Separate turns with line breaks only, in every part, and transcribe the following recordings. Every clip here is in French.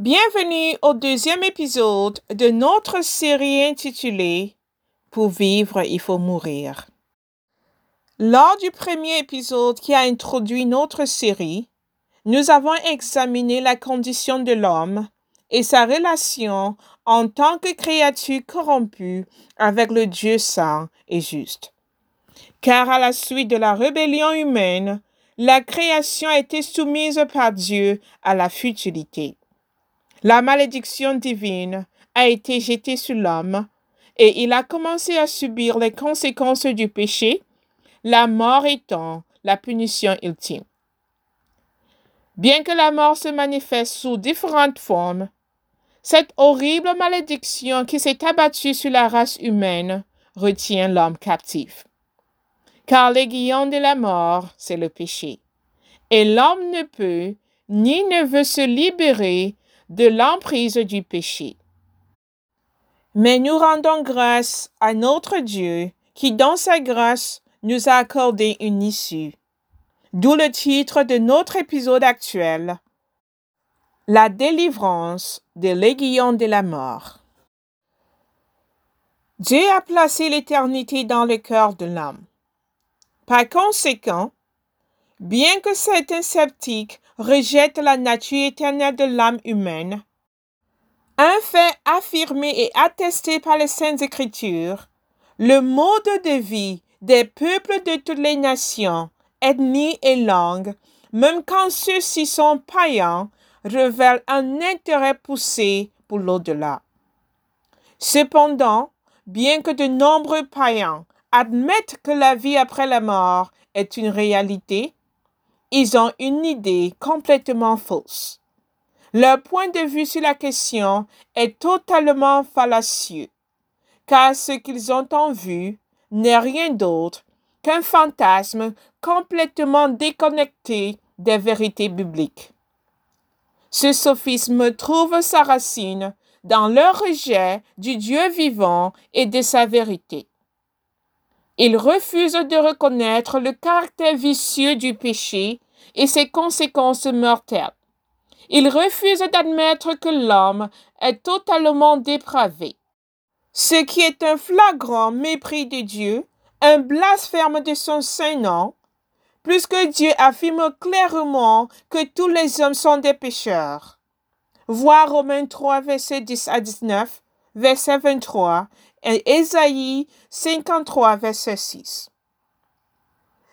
Bienvenue au deuxième épisode de notre série intitulée Pour vivre, il faut mourir. Lors du premier épisode qui a introduit notre série, nous avons examiné la condition de l'homme et sa relation en tant que créature corrompue avec le Dieu saint et juste. Car à la suite de la rébellion humaine, la création a été soumise par Dieu à la futilité. La malédiction divine a été jetée sur l'homme et il a commencé à subir les conséquences du péché, la mort étant la punition ultime. Bien que la mort se manifeste sous différentes formes, cette horrible malédiction qui s'est abattue sur la race humaine retient l'homme captif. Car l'aiguillon de la mort, c'est le péché. Et l'homme ne peut ni ne veut se libérer de l'emprise du péché. Mais nous rendons grâce à notre Dieu qui, dans sa grâce, nous a accordé une issue. D'où le titre de notre épisode actuel, La délivrance de l'aiguillon de la mort. Dieu a placé l'éternité dans le cœur de l'homme. Par conséquent, bien que certains sceptiques rejette la nature éternelle de l'âme humaine. Un fait affirmé et attesté par les Saintes Écritures, le mode de vie des peuples de toutes les nations, ethnies et langues, même quand ceux-ci sont païens, révèle un intérêt poussé pour l'au-delà. Cependant, bien que de nombreux païens admettent que la vie après la mort est une réalité, ils ont une idée complètement fausse. Leur point de vue sur la question est totalement fallacieux, car ce qu'ils ont en vue n'est rien d'autre qu'un fantasme complètement déconnecté des vérités bibliques. Ce sophisme trouve sa racine dans leur rejet du Dieu vivant et de sa vérité. Ils refusent de reconnaître le caractère vicieux du péché et ses conséquences mortelles. Ils refusent d'admettre que l'homme est totalement dépravé, ce qui est un flagrant mépris de Dieu, un blasphème de son saint nom, puisque Dieu affirme clairement que tous les hommes sont des pécheurs. Voir Romains 3, verset 10 à 19, verset 23 et Ésaïe 53, verset 6.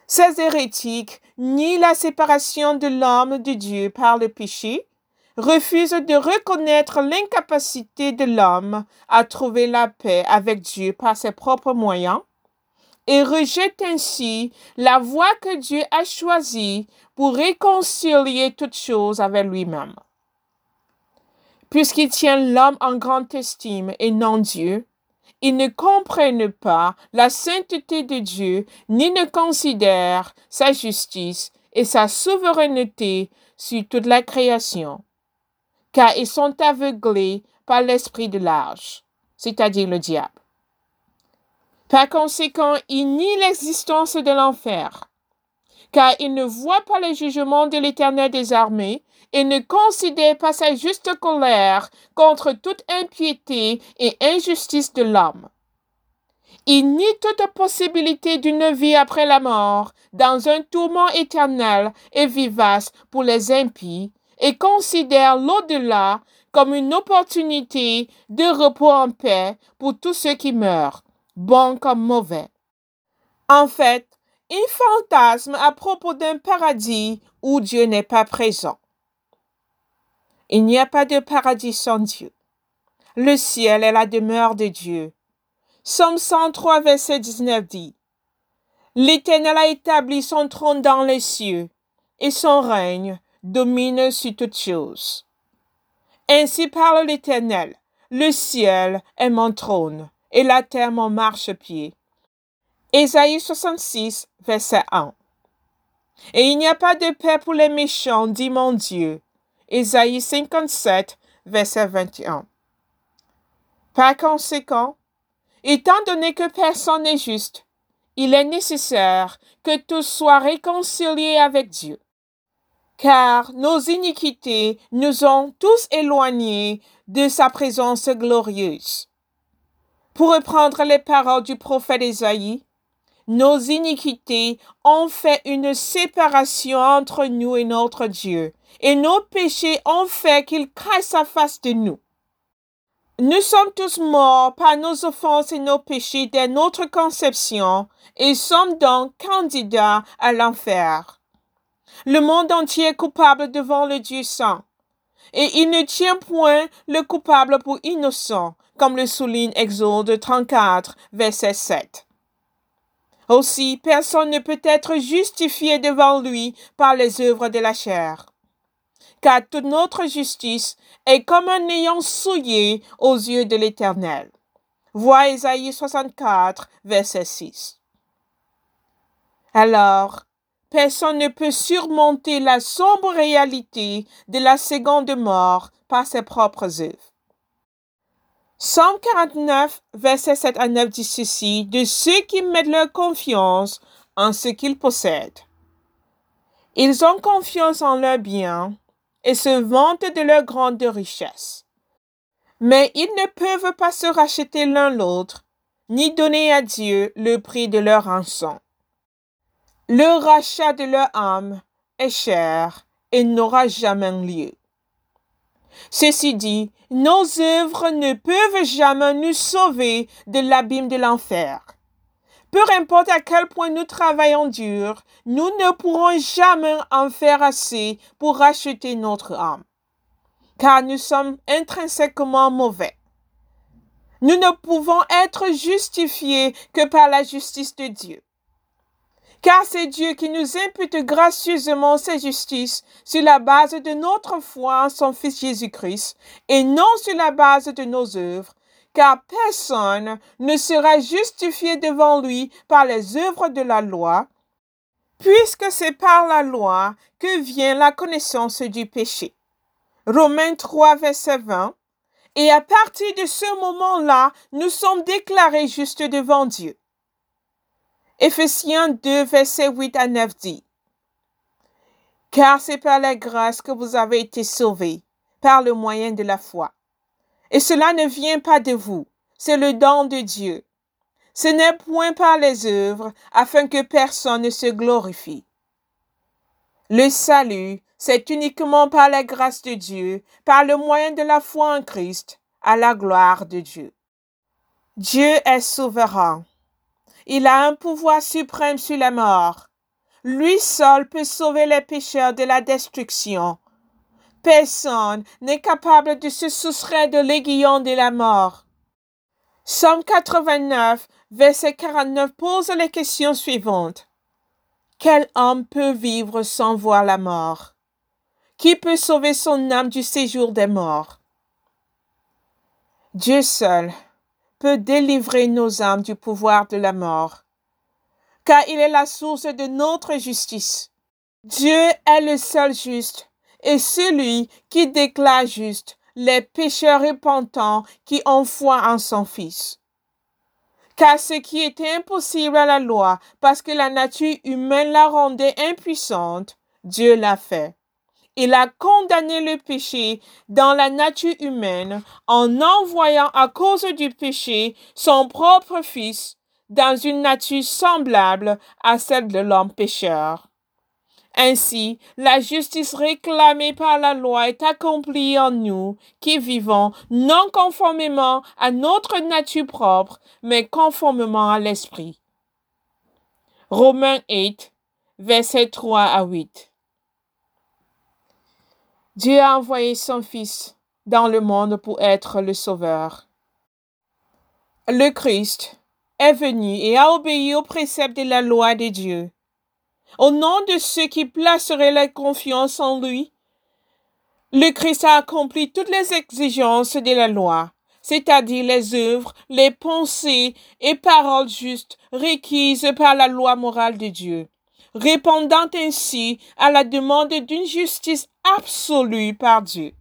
Ces hérétiques nient la séparation de l'homme de Dieu par le péché, refusent de reconnaître l'incapacité de l'homme à trouver la paix avec Dieu par ses propres moyens, et rejettent ainsi la voie que Dieu a choisie pour réconcilier toutes choses avec lui-même. Puisqu'ils tiennent l'homme en grande estime et non Dieu, ils ne comprennent pas la sainteté de Dieu, ni ne considèrent sa justice et sa souveraineté sur toute la création, car ils sont aveuglés par l'esprit de l'âge, c'est-à-dire le diable. Par conséquent, ils nient l'existence de l'enfer, car ils ne voient pas le jugement de l'Éternel des armées et ne considère pas sa juste colère contre toute impiété et injustice de l'homme. Il nie toute possibilité d'une vie après la mort, dans un tourment éternel et vivace pour les impies, et considère l'au-delà comme une opportunité de repos en paix pour tous ceux qui meurent, bons comme mauvais. En fait, il fantasme à propos d'un paradis où Dieu n'est pas présent. Il n'y a pas de paradis sans Dieu. Le ciel est la demeure de Dieu. Somme 103, verset 19 dit L'Éternel a établi son trône dans les cieux, et son règne domine sur toutes choses. Ainsi parle l'Éternel Le ciel est mon trône, et la terre mon marchepied. Ésaïe 66, verset 1. Et il n'y a pas de paix pour les méchants, dit mon Dieu. Ésaïe 57, verset 21. Par conséquent, étant donné que personne n'est juste, il est nécessaire que tous soient réconciliés avec Dieu. car nos iniquités nous ont tous éloignés de sa présence glorieuse. Pour reprendre les paroles du prophète Isaïe, nos iniquités ont fait une séparation entre nous et notre Dieu, et nos péchés ont fait qu'il cache sa face de nous. Nous sommes tous morts par nos offenses et nos péchés dès notre conception et sommes donc candidats à l'enfer. Le monde entier est coupable devant le Dieu saint, et il ne tient point le coupable pour innocent, comme le souligne Exode 34, verset 7. Aussi, personne ne peut être justifié devant lui par les œuvres de la chair car toute notre justice est comme un néant souillé aux yeux de l'Éternel. Vois Isaïe 64, verset 6. Alors, personne ne peut surmonter la sombre réalité de la seconde mort par ses propres œuvres. Somme 49, verset 7 à 9 dit ceci de ceux qui mettent leur confiance en ce qu'ils possèdent. Ils ont confiance en leurs biens et se vantent de leur grande richesse. Mais ils ne peuvent pas se racheter l'un l'autre, ni donner à Dieu le prix de leur rançon. Le rachat de leur âme est cher et n'aura jamais lieu. Ceci dit, nos œuvres ne peuvent jamais nous sauver de l'abîme de l'enfer. Peu importe à quel point nous travaillons dur, nous ne pourrons jamais en faire assez pour racheter notre âme, car nous sommes intrinsèquement mauvais. Nous ne pouvons être justifiés que par la justice de Dieu. Car c'est Dieu qui nous impute gracieusement sa justice sur la base de notre foi en son Fils Jésus-Christ et non sur la base de nos œuvres, car personne ne sera justifié devant lui par les œuvres de la loi, puisque c'est par la loi que vient la connaissance du péché. Romains 3, verset 20. Et à partir de ce moment-là, nous sommes déclarés justes devant Dieu. Éphésiens 2, verset 8 à 9 dit, Car c'est par la grâce que vous avez été sauvés, par le moyen de la foi. Et cela ne vient pas de vous, c'est le don de Dieu. Ce n'est point par les œuvres, afin que personne ne se glorifie. Le salut, c'est uniquement par la grâce de Dieu, par le moyen de la foi en Christ, à la gloire de Dieu. Dieu est souverain. Il a un pouvoir suprême sur la mort. Lui seul peut sauver les pécheurs de la destruction Personne n'est capable de se soustraire de l'aiguillon de la mort. Somme 89, verset 49 pose les questions suivantes. Quel homme peut vivre sans voir la mort? Qui peut sauver son âme du séjour des morts? Dieu seul peut délivrer nos âmes du pouvoir de la mort, car il est la source de notre justice. Dieu est le seul juste et celui qui déclare juste les pécheurs repentants qui ont foi en son Fils. Car ce qui était impossible à la loi, parce que la nature humaine la rendait impuissante, Dieu l'a fait. Il a condamné le péché dans la nature humaine en envoyant à cause du péché son propre Fils dans une nature semblable à celle de l'homme pécheur. Ainsi, la justice réclamée par la loi est accomplie en nous qui vivons non conformément à notre nature propre, mais conformément à l'Esprit. Romains 8, versets 3 à 8. Dieu a envoyé son Fils dans le monde pour être le Sauveur. Le Christ est venu et a obéi aux préceptes de la loi de Dieu au nom de ceux qui placeraient la confiance en lui. Le Christ a accompli toutes les exigences de la loi, c'est-à-dire les œuvres, les pensées et paroles justes requises par la loi morale de Dieu, répondant ainsi à la demande d'une justice absolue par Dieu.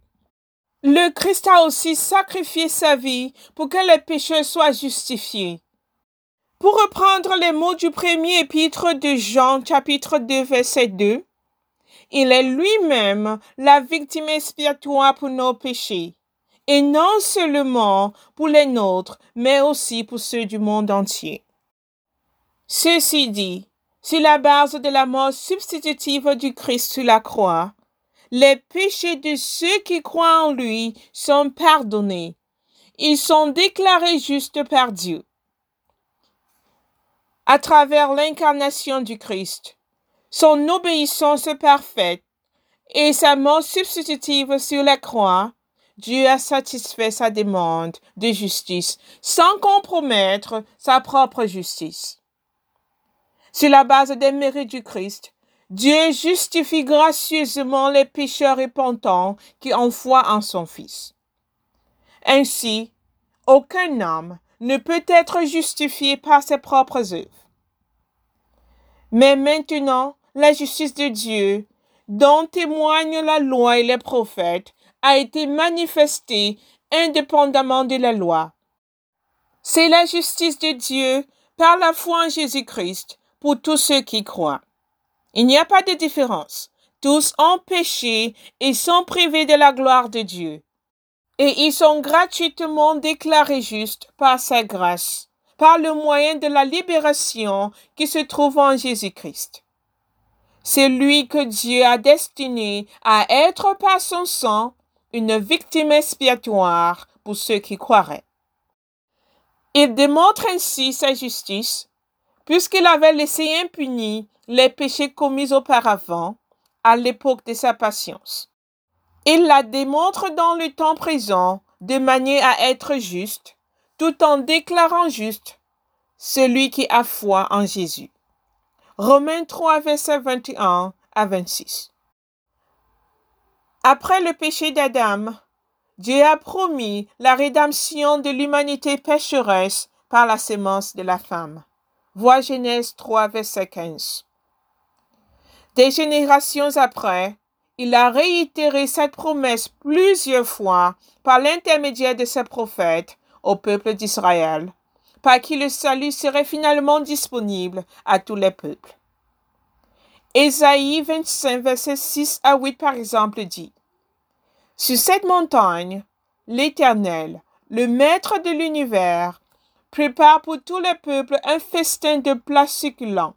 Le Christ a aussi sacrifié sa vie pour que les pécheurs soient justifiés. Pour reprendre les mots du premier épître de Jean chapitre 2 verset 2, Il est lui-même la victime expiatoire pour nos péchés, et non seulement pour les nôtres, mais aussi pour ceux du monde entier. Ceci dit, sur la base de la mort substitutive du Christ sur la croix, les péchés de ceux qui croient en lui sont pardonnés. Ils sont déclarés justes par Dieu. À travers l'incarnation du Christ, son obéissance parfaite et sa mort substitutive sur la croix, Dieu a satisfait sa demande de justice sans compromettre sa propre justice. Sur la base des mérites du Christ, Dieu justifie gracieusement les pécheurs repentants qui ont foi en son Fils. Ainsi, aucun homme ne peut être justifié par ses propres œuvres. Mais maintenant, la justice de Dieu, dont témoignent la loi et les prophètes, a été manifestée indépendamment de la loi. C'est la justice de Dieu par la foi en Jésus-Christ pour tous ceux qui croient. Il n'y a pas de différence. Tous ont péché et sont privés de la gloire de Dieu. Et ils sont gratuitement déclarés justes par sa grâce, par le moyen de la libération qui se trouve en Jésus-Christ. C'est lui que Dieu a destiné à être par son sang une victime expiatoire pour ceux qui croiraient. Il démontre ainsi sa justice puisqu'il avait laissé impunis les péchés commis auparavant, à l'époque de sa patience. Il la démontre dans le temps présent de manière à être juste, tout en déclarant juste celui qui a foi en Jésus. Romains 3, verset 21 à 26. Après le péché d'Adam, Dieu a promis la rédemption de l'humanité pécheresse par la sémence de la femme. Vois Genèse 3, verset 15. Des générations après, il a réitéré cette promesse plusieurs fois par l'intermédiaire de ses prophètes au peuple d'Israël, par qui le salut serait finalement disponible à tous les peuples. Ésaïe 25, verset 6 à 8, par exemple, dit Sur cette montagne, l'Éternel, le Maître de l'univers, prépare pour tous les peuples un festin de plats succulents,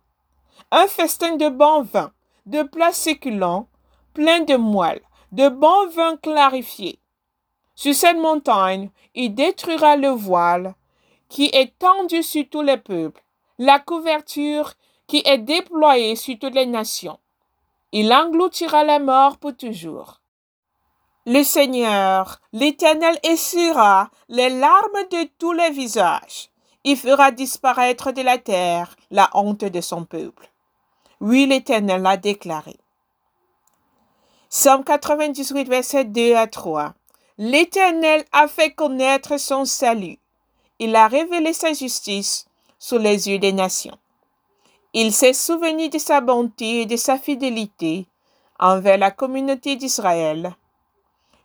un festin de bon vin, de plats succulents, pleins de moelle, de bon vin clarifié. Sur cette montagne, il détruira le voile qui est tendu sur tous les peuples, la couverture qui est déployée sur toutes les nations. Il engloutira la mort pour toujours. Le Seigneur, l'Éternel, essuiera les larmes de tous les visages. Il fera disparaître de la terre la honte de son peuple. Oui, l'Éternel l'a déclaré. Somme 98, verset 2 à 3. L'Éternel a fait connaître son salut. Il a révélé sa justice sous les yeux des nations. Il s'est souvenu de sa bonté et de sa fidélité envers la communauté d'Israël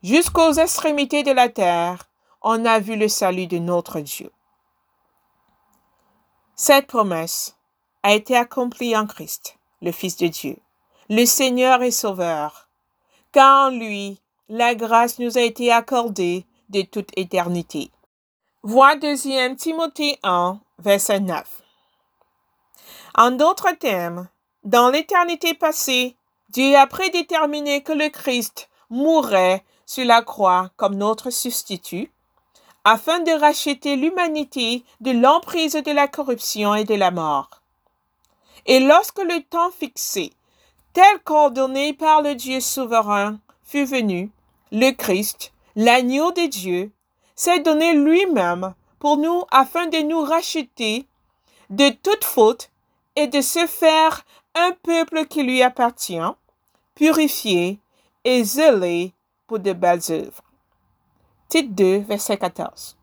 Jusqu'aux extrémités de la terre, on a vu le salut de notre Dieu. Cette promesse a été accomplie en Christ, le Fils de Dieu, le Seigneur et Sauveur, car en lui, la grâce nous a été accordée de toute éternité. Vois 2 Timothée 1, verset 9. En d'autres termes, dans l'éternité passée, Dieu a prédéterminé que le Christ mourrait sur la croix comme notre substitut, afin de racheter l'humanité de l'emprise de la corruption et de la mort. Et lorsque le temps fixé, tel qu'ordonné par le Dieu souverain, fut venu, le Christ, l'agneau de Dieu, s'est donné lui-même pour nous afin de nous racheter de toute faute et de se faire un peuple qui lui appartient, purifié et zélé pour de belles œuvres. Titre 2, verset 14.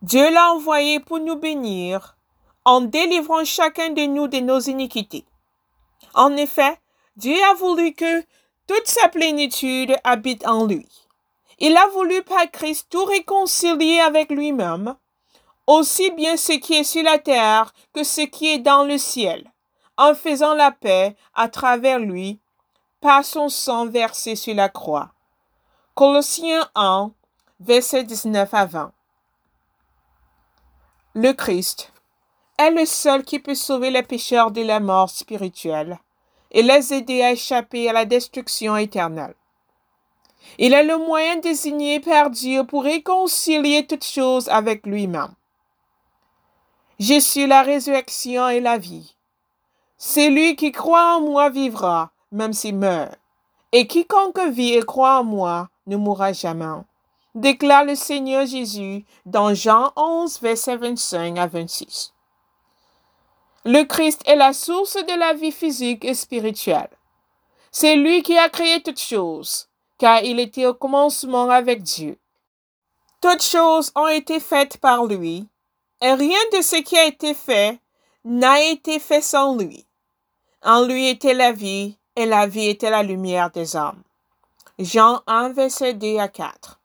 Dieu l'a envoyé pour nous bénir en délivrant chacun de nous de nos iniquités. En effet, Dieu a voulu que toute sa plénitude habite en lui. Il a voulu par Christ tout réconcilier avec lui-même, aussi bien ce qui est sur la terre que ce qui est dans le ciel, en faisant la paix à travers lui par son sang versé sur la croix. Colossiens 1, versets 19 à 20. Le Christ est le seul qui peut sauver les pécheurs de la mort spirituelle et les aider à échapper à la destruction éternelle. Il est le moyen désigné par Dieu pour réconcilier toutes choses avec lui-même. Je suis la résurrection et la vie. Celui qui croit en moi vivra, même s'il meurt. Et quiconque vit et croit en moi ne mourra jamais. Déclare le Seigneur Jésus dans Jean 11, verset 25 à 26. Le Christ est la source de la vie physique et spirituelle. C'est lui qui a créé toutes choses, car il était au commencement avec Dieu. Toutes choses ont été faites par lui, et rien de ce qui a été fait n'a été fait sans lui. En lui était la vie, et la vie était la lumière des hommes. Jean 1, verset 2 à 4.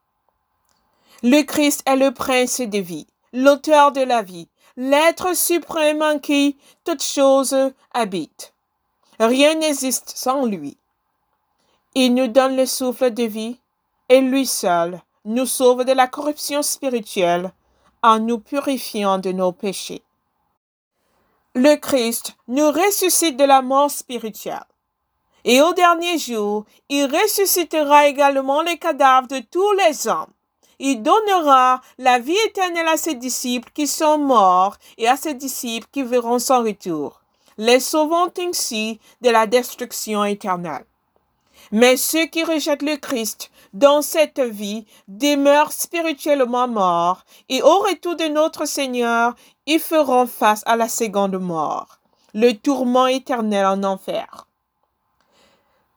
Le Christ est le prince de vie, l'auteur de la vie, l'être suprême en qui toute chose habite. Rien n'existe sans lui. Il nous donne le souffle de vie, et lui seul nous sauve de la corruption spirituelle en nous purifiant de nos péchés. Le Christ nous ressuscite de la mort spirituelle. Et au dernier jour, il ressuscitera également les cadavres de tous les hommes. Il donnera la vie éternelle à ses disciples qui sont morts et à ses disciples qui verront son retour, les sauvant ainsi de la destruction éternelle. Mais ceux qui rejettent le Christ dans cette vie demeurent spirituellement morts et au retour de notre Seigneur, ils feront face à la seconde mort, le tourment éternel en enfer.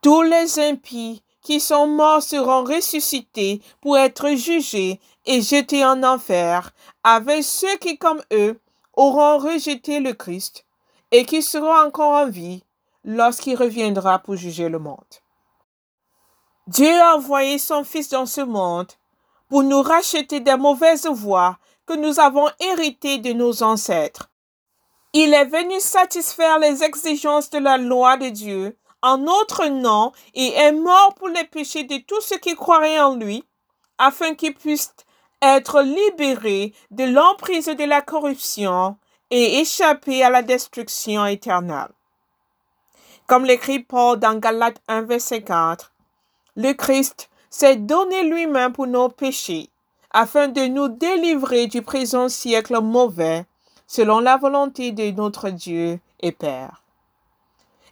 Tous les impies qui sont morts seront ressuscités pour être jugés et jetés en enfer, avec ceux qui, comme eux, auront rejeté le Christ et qui seront encore en vie lorsqu'il reviendra pour juger le monde. Dieu a envoyé son Fils dans ce monde pour nous racheter des mauvaises voies que nous avons héritées de nos ancêtres. Il est venu satisfaire les exigences de la loi de Dieu en notre nom et est mort pour les péchés de tous ceux qui croiraient en lui, afin qu'ils puissent être libérés de l'emprise de la corruption et échapper à la destruction éternelle. Comme l'écrit Paul dans Galates 1, verset 4, le Christ s'est donné lui-même pour nos péchés, afin de nous délivrer du présent siècle mauvais, selon la volonté de notre Dieu et Père.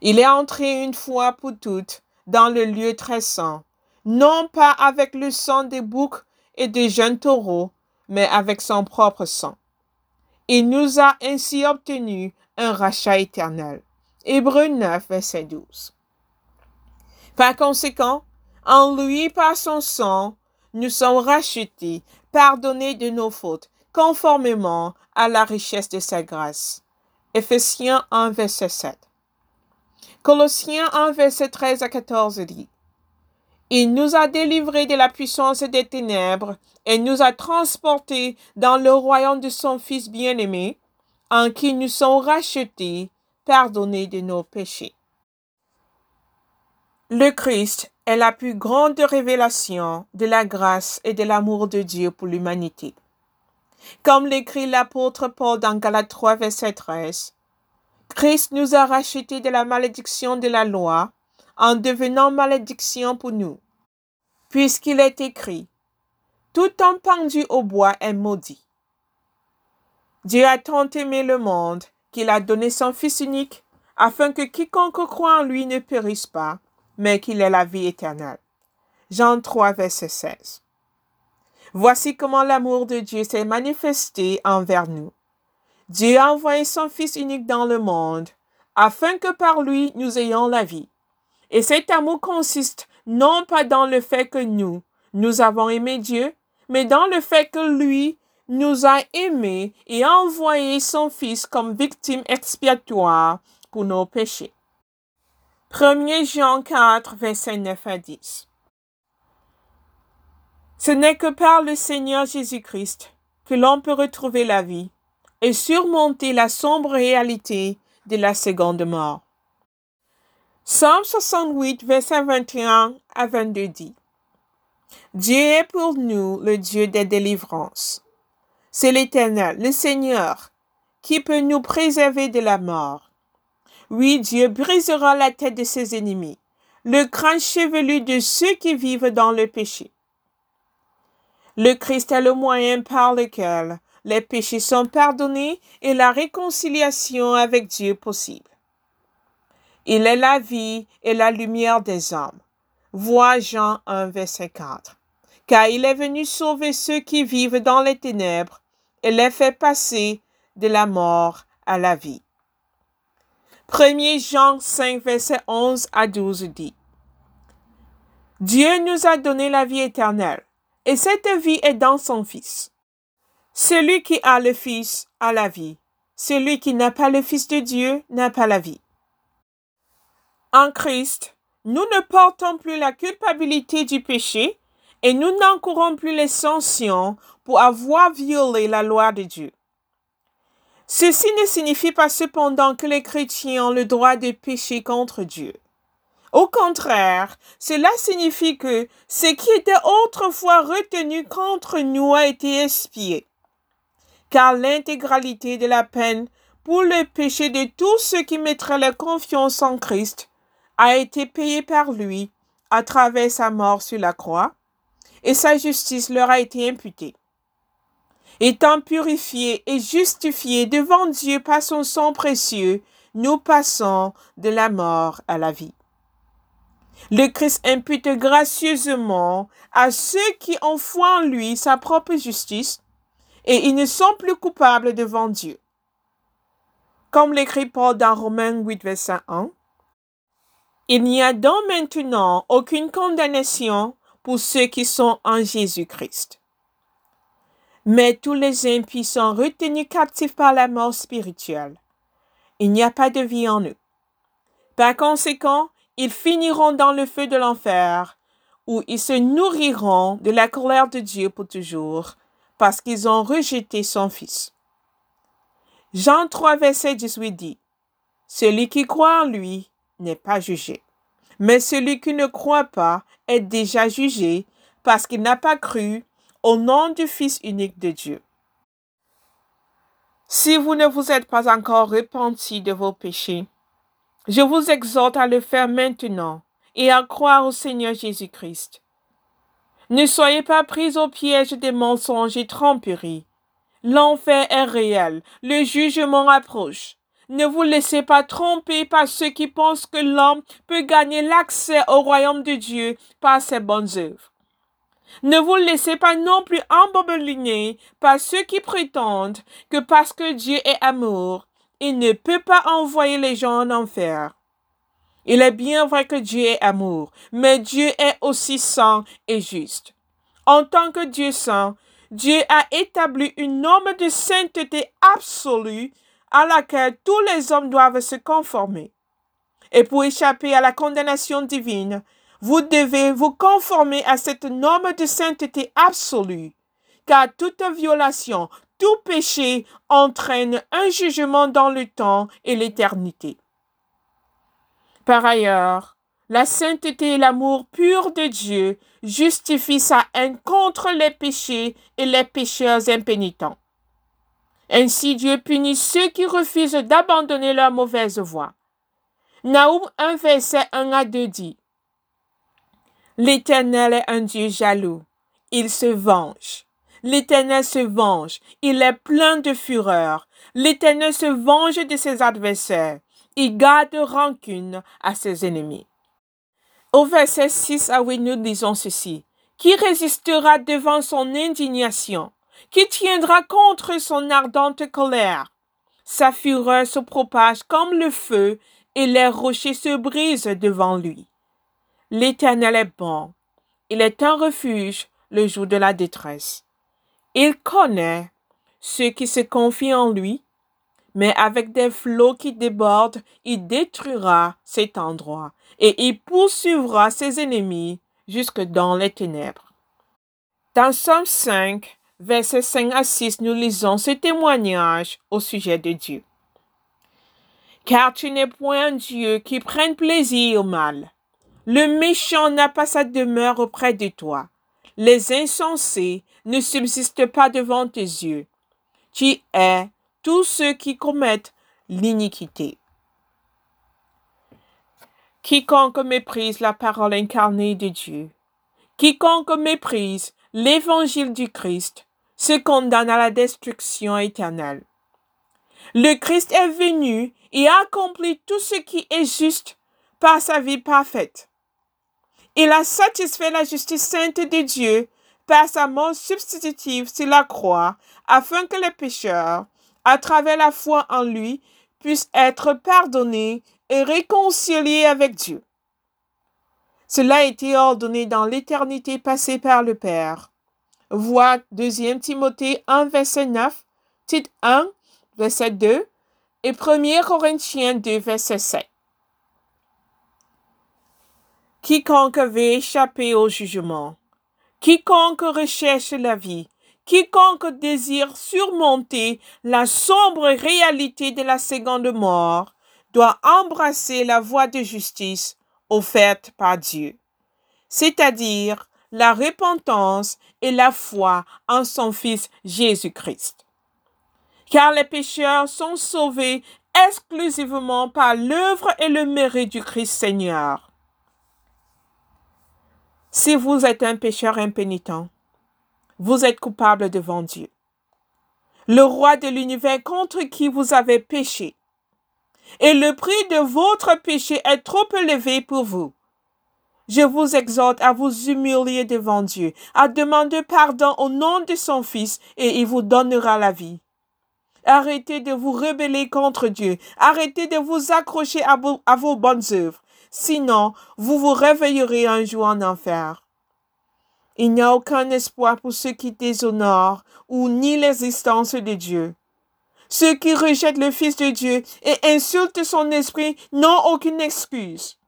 Il est entré une fois pour toutes dans le lieu très saint, non pas avec le sang des boucs et des jeunes taureaux, mais avec son propre sang. Il nous a ainsi obtenu un rachat éternel. Hébreu 9, verset 12. Par conséquent, en lui, par son sang, nous sommes rachetés, pardonnés de nos fautes, conformément à la richesse de sa grâce. Ephésiens 1, verset 7. Colossiens 1, verset 13 à 14 dit Il nous a délivrés de la puissance des ténèbres et nous a transportés dans le royaume de son Fils bien-aimé, en qui nous sommes rachetés, pardonnés de nos péchés. Le Christ est la plus grande révélation de la grâce et de l'amour de Dieu pour l'humanité. Comme l'écrit l'apôtre Paul dans Galates 3, verset 13, Christ nous a rachetés de la malédiction de la loi en devenant malédiction pour nous, puisqu'il est écrit, Tout homme pendu au bois est maudit. Dieu a tant aimé le monde qu'il a donné son Fils unique, afin que quiconque croit en lui ne périsse pas, mais qu'il ait la vie éternelle. Jean 3, verset 16. Voici comment l'amour de Dieu s'est manifesté envers nous. Dieu a envoyé son Fils unique dans le monde, afin que par lui nous ayons la vie. Et cet amour consiste non pas dans le fait que nous, nous avons aimé Dieu, mais dans le fait que lui nous a aimés et a envoyé son Fils comme victime expiatoire pour nos péchés. 1 Jean 4, verset 9 à 10. Ce n'est que par le Seigneur Jésus-Christ que l'on peut retrouver la vie et surmonter la sombre réalité de la seconde mort. Psalm 68, verset 21 à 22 dit Dieu est pour nous le Dieu des délivrances. C'est l'Éternel, le Seigneur, qui peut nous préserver de la mort. Oui, Dieu brisera la tête de ses ennemis, le crâne chevelu de ceux qui vivent dans le péché. Le Christ est le moyen par lequel les péchés sont pardonnés et la réconciliation avec Dieu possible. Il est la vie et la lumière des hommes. Vois Jean 1, verset 4. Car il est venu sauver ceux qui vivent dans les ténèbres et les fait passer de la mort à la vie. 1 Jean 5, verset 11 à 12 dit Dieu nous a donné la vie éternelle et cette vie est dans son Fils. Celui qui a le Fils a la vie. Celui qui n'a pas le Fils de Dieu n'a pas la vie. En Christ, nous ne portons plus la culpabilité du péché et nous n'encourons plus les sanctions pour avoir violé la loi de Dieu. Ceci ne signifie pas cependant que les chrétiens ont le droit de pécher contre Dieu. Au contraire, cela signifie que ce qui était autrefois retenu contre nous a été expié. Car l'intégralité de la peine pour le péché de tous ceux qui mettraient leur confiance en Christ a été payée par lui à travers sa mort sur la croix, et sa justice leur a été imputée. Étant purifiés et justifiés devant Dieu par son sang précieux, nous passons de la mort à la vie. Le Christ impute gracieusement à ceux qui ont foi en lui sa propre justice, et ils ne sont plus coupables devant Dieu. Comme l'écrit Paul dans Romains 8, verset 1, il n'y a donc maintenant aucune condamnation pour ceux qui sont en Jésus-Christ. Mais tous les impies sont retenus captifs par la mort spirituelle. Il n'y a pas de vie en eux. Par conséquent, ils finiront dans le feu de l'enfer, où ils se nourriront de la colère de Dieu pour toujours, parce qu'ils ont rejeté son Fils. Jean 3, verset 18 dit, Celui qui croit en lui n'est pas jugé, mais celui qui ne croit pas est déjà jugé, parce qu'il n'a pas cru au nom du Fils unique de Dieu. Si vous ne vous êtes pas encore repenti de vos péchés, je vous exhorte à le faire maintenant et à croire au Seigneur Jésus-Christ. Ne soyez pas pris au piège des mensonges et tromperies. L'enfer est réel, le jugement approche. Ne vous laissez pas tromper par ceux qui pensent que l'homme peut gagner l'accès au royaume de Dieu par ses bonnes œuvres. Ne vous laissez pas non plus embobeliner par ceux qui prétendent que parce que Dieu est amour, il ne peut pas envoyer les gens en enfer. Il est bien vrai que Dieu est amour, mais Dieu est aussi saint et juste. En tant que Dieu saint, Dieu a établi une norme de sainteté absolue à laquelle tous les hommes doivent se conformer. Et pour échapper à la condamnation divine, vous devez vous conformer à cette norme de sainteté absolue, car toute violation, tout péché entraîne un jugement dans le temps et l'éternité. Par ailleurs, la sainteté et l'amour pur de Dieu justifient sa haine contre les péchés et les pécheurs impénitents. Ainsi Dieu punit ceux qui refusent d'abandonner leur mauvaise voie. Naoum 1 verset 1 à 2 dit L'Éternel est un Dieu jaloux, il se venge. L'Éternel se venge. Il est plein de fureur. L'Éternel se venge de ses adversaires. Il garde rancune à ses ennemis. Au verset 6 à 8, nous disons ceci. Qui résistera devant son indignation? Qui tiendra contre son ardente colère? Sa fureur se propage comme le feu et les rochers se brisent devant lui. L'Éternel est bon. Il est un refuge le jour de la détresse. Il connaît ceux qui se confient en lui, mais avec des flots qui débordent, il détruira cet endroit et il poursuivra ses ennemis jusque dans les ténèbres. Dans Somme 5, versets 5 à 6, nous lisons ce témoignage au sujet de Dieu. Car tu n'es point un Dieu qui prenne plaisir au mal. Le méchant n'a pas sa demeure auprès de toi. Les insensés ne subsistent pas devant tes yeux. Tu es tous ceux qui commettent l'iniquité. Quiconque méprise la parole incarnée de Dieu, quiconque méprise l'évangile du Christ, se condamne à la destruction éternelle. Le Christ est venu et a accompli tout ce qui est juste par sa vie parfaite. Il a satisfait la justice sainte de Dieu par sa mort substitutive sur la croix, afin que les pécheurs, à travers la foi en lui, puissent être pardonnés et réconciliés avec Dieu. Cela a été ordonné dans l'éternité passée par le Père. Vois 2 Timothée 1, verset 9, titre 1, verset 2, et 1 Corinthiens 2, verset 7. Quiconque veut échapper au jugement, quiconque recherche la vie, quiconque désire surmonter la sombre réalité de la seconde mort, doit embrasser la voie de justice offerte par Dieu, c'est-à-dire la repentance et la foi en son Fils Jésus-Christ. Car les pécheurs sont sauvés exclusivement par l'œuvre et le mérite du Christ Seigneur. Si vous êtes un pécheur impénitent, vous êtes coupable devant Dieu. Le roi de l'univers contre qui vous avez péché. Et le prix de votre péché est trop élevé pour vous. Je vous exhorte à vous humilier devant Dieu, à demander pardon au nom de son Fils, et il vous donnera la vie. Arrêtez de vous rebeller contre Dieu. Arrêtez de vous accrocher à vos, bonnes œuvres. Sinon, vous vous réveillerez un jour en enfer. Il n'y a aucun espoir pour ceux qui déshonorent ou nient l'existence de Dieu. Ceux qui rejettent le Fils de Dieu et insultent son esprit n'ont aucune excuse.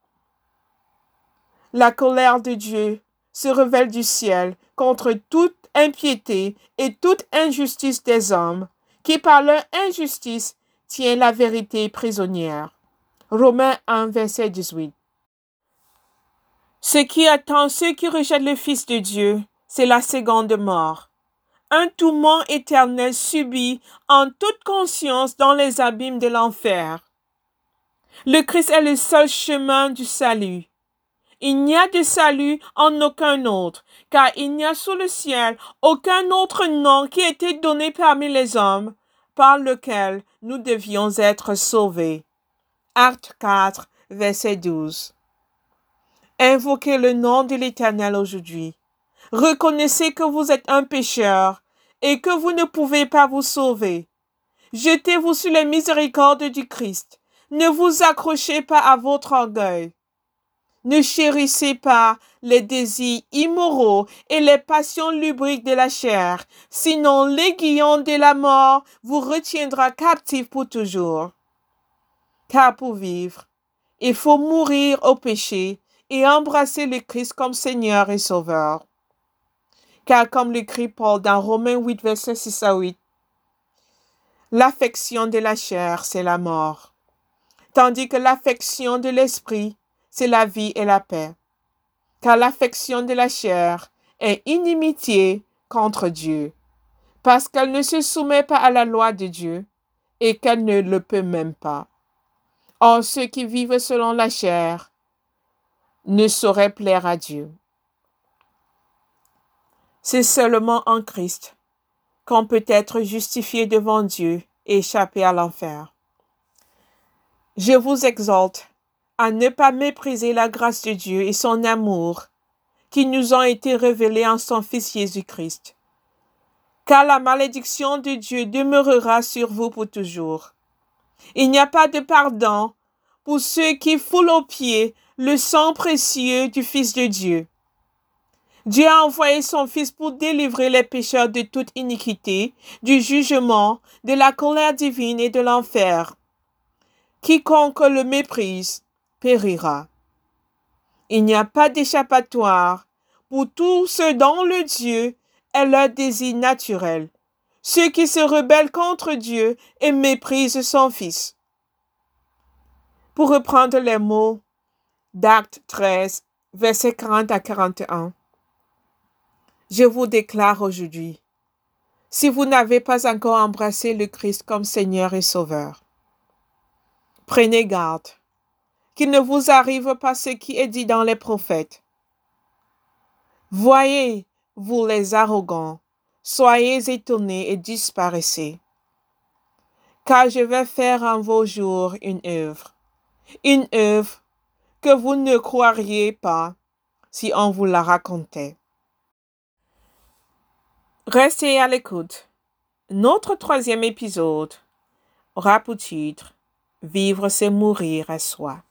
La colère de Dieu se révèle du ciel contre toute impiété et toute injustice des hommes, qui par leur injustice tiennent la vérité prisonnière. Romains 1, verset 18. Ce qui attend ceux qui rejettent le Fils de Dieu, c'est la seconde mort. Un tourment éternel subi en toute conscience dans les abîmes de l'enfer. Le Christ est le seul chemin du salut. Il n'y a de salut en aucun autre, car il n'y a sous le ciel aucun autre nom qui ait été donné parmi les hommes, par lequel nous devions être sauvés. Acte 4, verset 12. Invoquez le nom de l'Éternel aujourd'hui. Reconnaissez que vous êtes un pécheur et que vous ne pouvez pas vous sauver. Jetez-vous sur les miséricordes du Christ. Ne vous accrochez pas à votre orgueil. Ne chérissez pas les désirs immoraux et les passions lubriques de la chair, sinon l'aiguillon de la mort vous retiendra captif pour toujours. Car pour vivre, il faut mourir au péché et embrasser le Christ comme Seigneur et Sauveur. Car comme l'écrit Paul dans Romains 8, verset 6 à 8, l'affection de la chair, c'est la mort, tandis que l'affection de l'esprit, c'est la vie et la paix. Car l'affection de la chair est inimitié contre Dieu, parce qu'elle ne se soumet pas à la loi de Dieu et qu'elle ne le peut même pas. Or, ceux qui vivent selon la chair ne saurait plaire à Dieu. C'est seulement en Christ qu'on peut être justifié devant Dieu et échapper à l'enfer. Je vous exhorte à ne pas mépriser la grâce de Dieu et son amour qui nous ont été révélés en son Fils Jésus-Christ. Car la malédiction de Dieu demeurera sur vous pour toujours. Il n'y a pas de pardon pour ceux qui foulent aux pieds le sang précieux du Fils de Dieu. Dieu a envoyé son Fils pour délivrer les pécheurs de toute iniquité, du jugement, de la colère divine et de l'enfer. Quiconque le méprise périra. Il n'y a pas d'échappatoire pour tous ceux dont le Dieu est leur désir naturel, ceux qui se rebellent contre Dieu et méprisent son Fils. Pour reprendre les mots d'Acte 13, versets 40 à 41. Je vous déclare aujourd'hui, si vous n'avez pas encore embrassé le Christ comme Seigneur et Sauveur, prenez garde qu'il ne vous arrive pas ce qui est dit dans les prophètes. Voyez, vous les arrogants, soyez étonnés et disparaissez, car je vais faire en vos jours une œuvre, une œuvre que vous ne croiriez pas si on vous la racontait. Restez à l'écoute. Notre troisième épisode aura pour titre Vivre c'est mourir à soi.